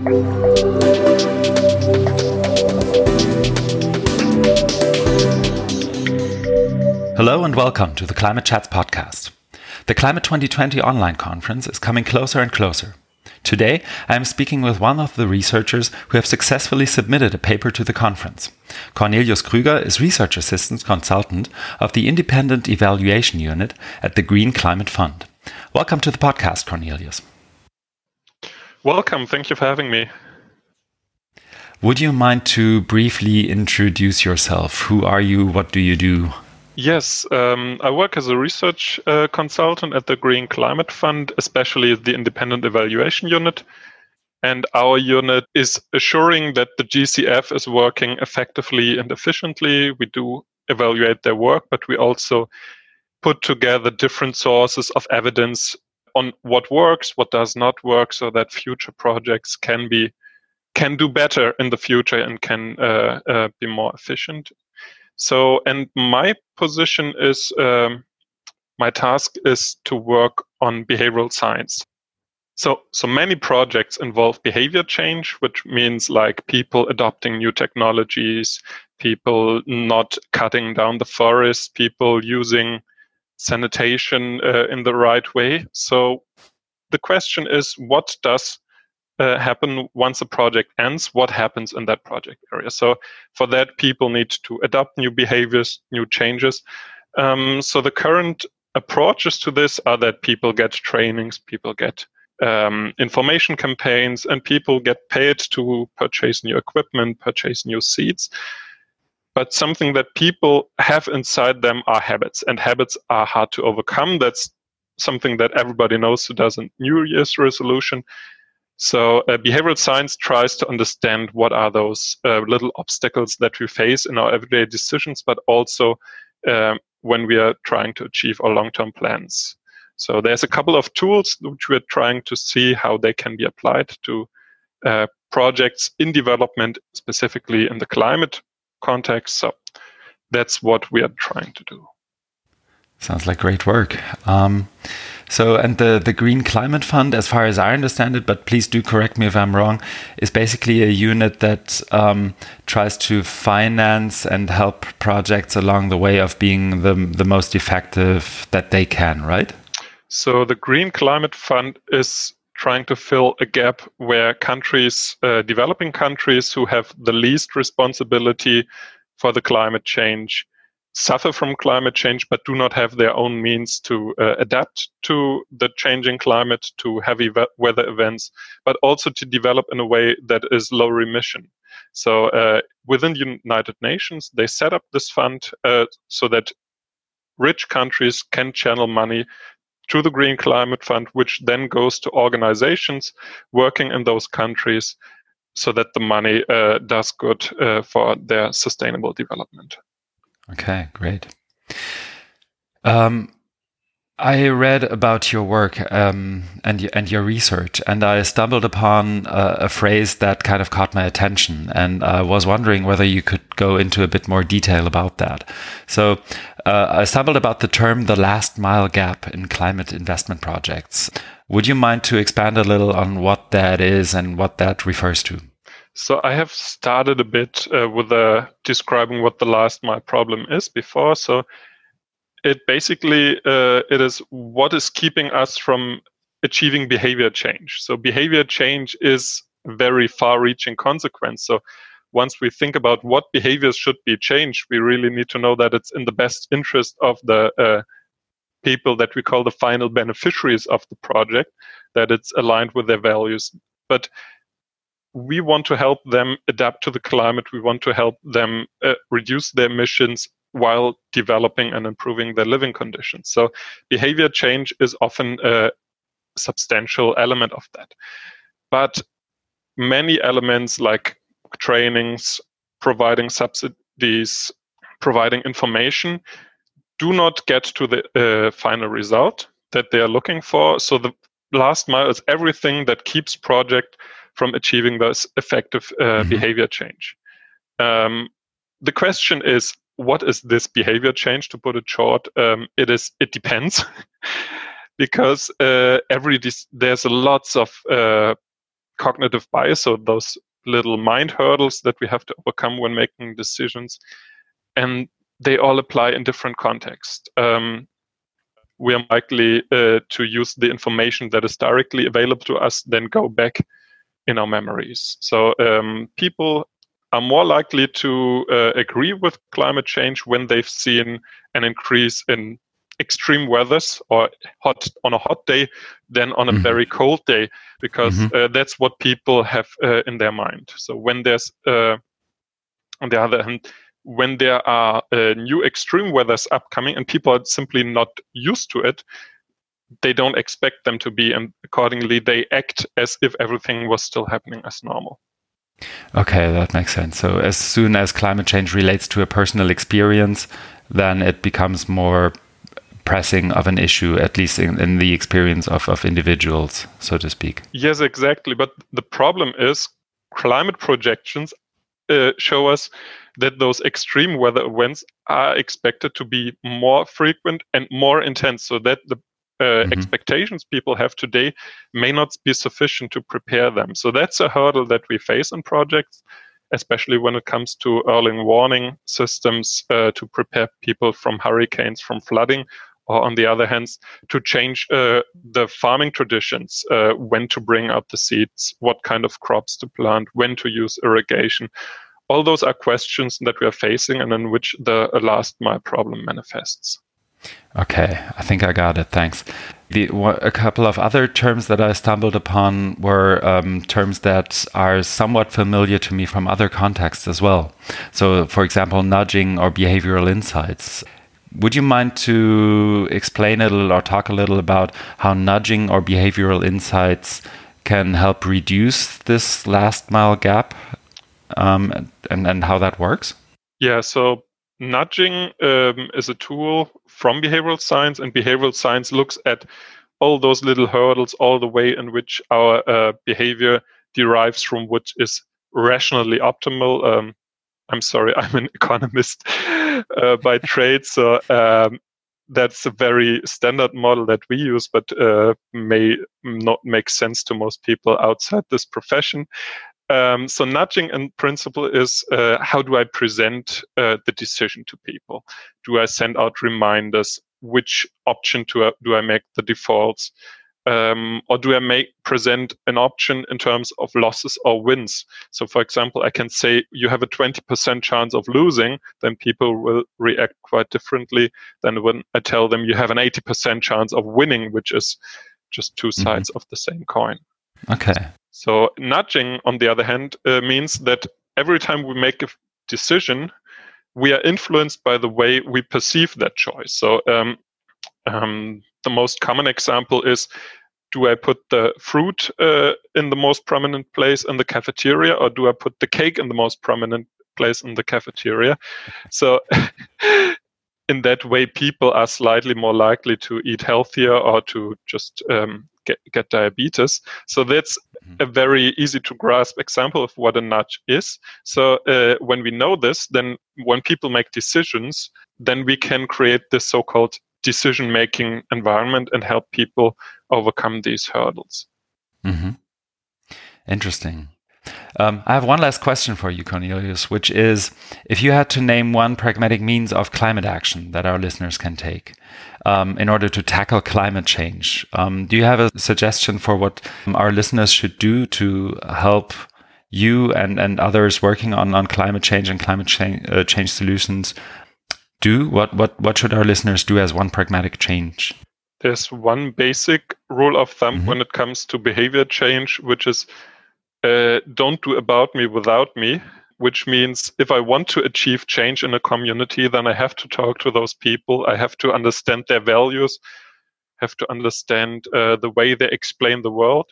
Hello and welcome to the Climate Chats podcast. The Climate 2020 online conference is coming closer and closer. Today, I am speaking with one of the researchers who have successfully submitted a paper to the conference. Cornelius Krüger is Research Assistant Consultant of the Independent Evaluation Unit at the Green Climate Fund. Welcome to the podcast, Cornelius. Welcome. Thank you for having me. Would you mind to briefly introduce yourself? Who are you? What do you do? Yes, um, I work as a research uh, consultant at the Green Climate Fund, especially the Independent Evaluation Unit. And our unit is assuring that the GCF is working effectively and efficiently. We do evaluate their work, but we also put together different sources of evidence on what works, what does not work, so that future projects can be can do better in the future and can uh, uh, be more efficient. So, and my position is um, my task is to work on behavioral science. So, so many projects involve behavior change, which means like people adopting new technologies, people not cutting down the forest, people using sanitation uh, in the right way. So, the question is, what does uh, happen once a project ends? What happens in that project area? So for that people need to adopt new behaviors new changes. Um, so the current approaches to this are that people get trainings people get um, information campaigns and people get paid to purchase new equipment purchase new seeds but something that people have inside them are habits and habits are hard to overcome that's something that everybody knows who doesn't new year's resolution so uh, behavioral science tries to understand what are those uh, little obstacles that we face in our everyday decisions, but also uh, when we are trying to achieve our long-term plans. So there's a couple of tools which we're trying to see how they can be applied to uh, projects in development, specifically in the climate context. So that's what we are trying to do. Sounds like great work. Um, so, and the, the Green Climate Fund, as far as I understand it, but please do correct me if I'm wrong, is basically a unit that um, tries to finance and help projects along the way of being the, the most effective that they can, right? So, the Green Climate Fund is trying to fill a gap where countries, uh, developing countries who have the least responsibility for the climate change, suffer from climate change but do not have their own means to uh, adapt to the changing climate, to heavy weather events, but also to develop in a way that is low emission. So uh, within the United Nations, they set up this fund uh, so that rich countries can channel money to the Green Climate Fund, which then goes to organizations working in those countries so that the money uh, does good uh, for their sustainable development. Okay, great. Um, I read about your work um, and and your research, and I stumbled upon a, a, phrase that kind of caught my attention, and I was wondering whether you could go into a bit more detail about that. So, uh, I stumbled about the term "the last mile gap" in climate investment projects. Would you mind to expand a little on what that is and what that refers to? So I have started a bit uh, with uh, describing what the last mile problem is before. So it basically uh, it is what is keeping us from achieving behavior change. So behavior change is very far-reaching consequence. So once we think about what behaviors should be changed, we really need to know that it's in the best interest of the uh, people that we call the final beneficiaries of the project, that it's aligned with their values. But we want to help them adapt to the climate. We want to help them uh, reduce their emissions while developing and improving their living conditions. So, behavior change is often a substantial element of that. But many elements like trainings, providing subsidies, providing information do not get to the uh, final result that they are looking for. So, the last mile is everything that keeps project from achieving this effective uh, mm-hmm. behavior change. Um, the question is, what is this behavior change? To put it short, um, it is. It depends, because uh, every there's lots of uh, cognitive bias, so those little mind hurdles that we have to overcome when making decisions, and they all apply in different contexts. Um, we are likely uh, to use the information that is directly available to us, then go back in our memories. So um, people are more likely to uh, agree with climate change when they've seen an increase in extreme weathers or hot on a hot day than on a mm-hmm. very cold day because mm-hmm. uh, that's what people have uh, in their mind so when there's uh, on the other hand when there are uh, new extreme weathers upcoming and people are simply not used to it they don't expect them to be and accordingly they act as if everything was still happening as normal Okay, that makes sense. So as soon as climate change relates to a personal experience, then it becomes more pressing of an issue, at least in, in the experience of, of individuals, so to speak. Yes, exactly. But the problem is climate projections uh, show us that those extreme weather events are expected to be more frequent and more intense so that the uh, mm-hmm. expectations people have today may not be sufficient to prepare them. So that's a hurdle that we face in projects, especially when it comes to early warning systems uh, to prepare people from hurricanes, from flooding, or on the other hand, to change uh, the farming traditions, uh, when to bring up the seeds, what kind of crops to plant, when to use irrigation. All those are questions that we are facing and in which the last mile problem manifests. Okay, I think I got it. Thanks. The, a couple of other terms that I stumbled upon were um, terms that are somewhat familiar to me from other contexts as well. So, for example, nudging or behavioral insights. Would you mind to explain a little or talk a little about how nudging or behavioral insights can help reduce this last mile gap um, and, and how that works? Yeah, so nudging um, is a tool from behavioral science, and behavioral science looks at all those little hurdles, all the way in which our uh, behavior derives from what is rationally optimal. Um, I'm sorry, I'm an economist uh, by trade, so um, that's a very standard model that we use, but uh, may not make sense to most people outside this profession. Um, so nudging in principle is uh, how do I present uh, the decision to people? Do I send out reminders? Which option do I, do I make the defaults? Um, or do I make present an option in terms of losses or wins? So, for example, I can say you have a 20% chance of losing, then people will react quite differently than when I tell them you have an 80% chance of winning, which is just two mm-hmm. sides mm-hmm. of the same coin. Okay. So nudging, on the other hand, uh, means that every time we make a decision, we are influenced by the way we perceive that choice. So um, um, the most common example is do I put the fruit uh, in the most prominent place in the cafeteria or do I put the cake in the most prominent place in the cafeteria? So in that way, people are slightly more likely to eat healthier or to just um, get, get diabetes. So that's mm-hmm. a very easy to grasp example of what a nudge is. So uh, when we know this, then when people make decisions, then we can create this so-called decision making environment and help people overcome these hurdles. Mm-hmm. Interesting. Um, I have one last question for you, Cornelius, which is if you had to name one pragmatic means of climate action that our listeners can take um, in order to tackle climate change, um, do you have a suggestion for what our listeners should do to help you and, and others working on, on climate change and climate change, uh, change solutions do? What, what, what should our listeners do as one pragmatic change? There's one basic rule of thumb mm -hmm. when it comes to behavior change, which is uh, don't do about me without me, which means if I want to achieve change in a community, then I have to talk to those people. I have to understand their values, have to understand uh, the way they explain the world.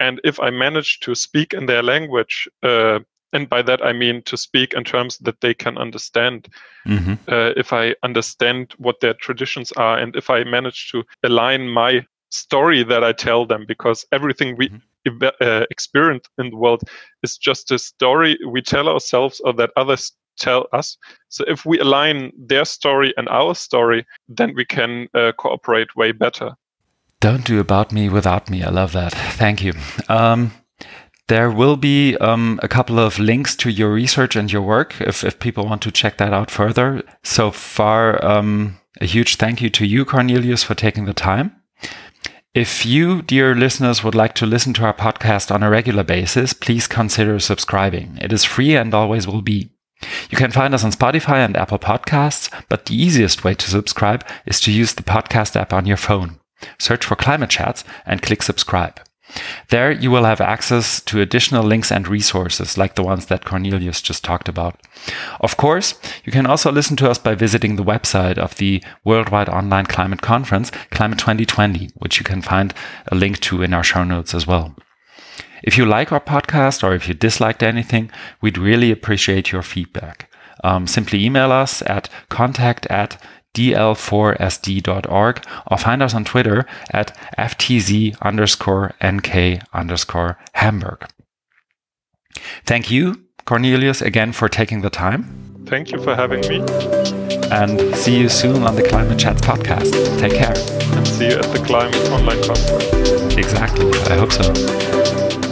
And if I manage to speak in their language, uh, and by that I mean to speak in terms that they can understand. Mm-hmm. Uh, if I understand what their traditions are, and if I manage to align my story that I tell them, because everything we mm-hmm uh, experience in the world is just a story we tell ourselves or that others tell us. So if we align their story and our story, then we can uh, cooperate way better. Don't do about me without me. I love that. Thank you. Um, There will be um, a couple of links to your research and your work if, if people want to check that out further. So far, um, a huge thank you to you, Cornelius, for taking the time. If you, dear listeners, would like to listen to our podcast on a regular basis, please consider subscribing. It is free and always will be. You can find us on Spotify and Apple Podcasts, but the easiest way to subscribe is to use the podcast app on your phone. Search for Climate Chats and click subscribe. There you will have access to additional links and resources like the ones that Cornelius just talked about. Of course, you can also listen to us by visiting the website of the Worldwide Online Climate Conference, Climate 2020, which you can find a link to in our show notes as well. If you like our podcast or if you disliked anything, we'd really appreciate your feedback. Um, simply email us at contact at dl4sd.org or find us on Twitter at ftz underscore nk underscore Hamburg. Thank you, Cornelius, again for taking the time. Thank you for having me. And see you soon on the Climate Chats podcast. Take care. And see you at the Climate Online Conference. Exactly. I hope so.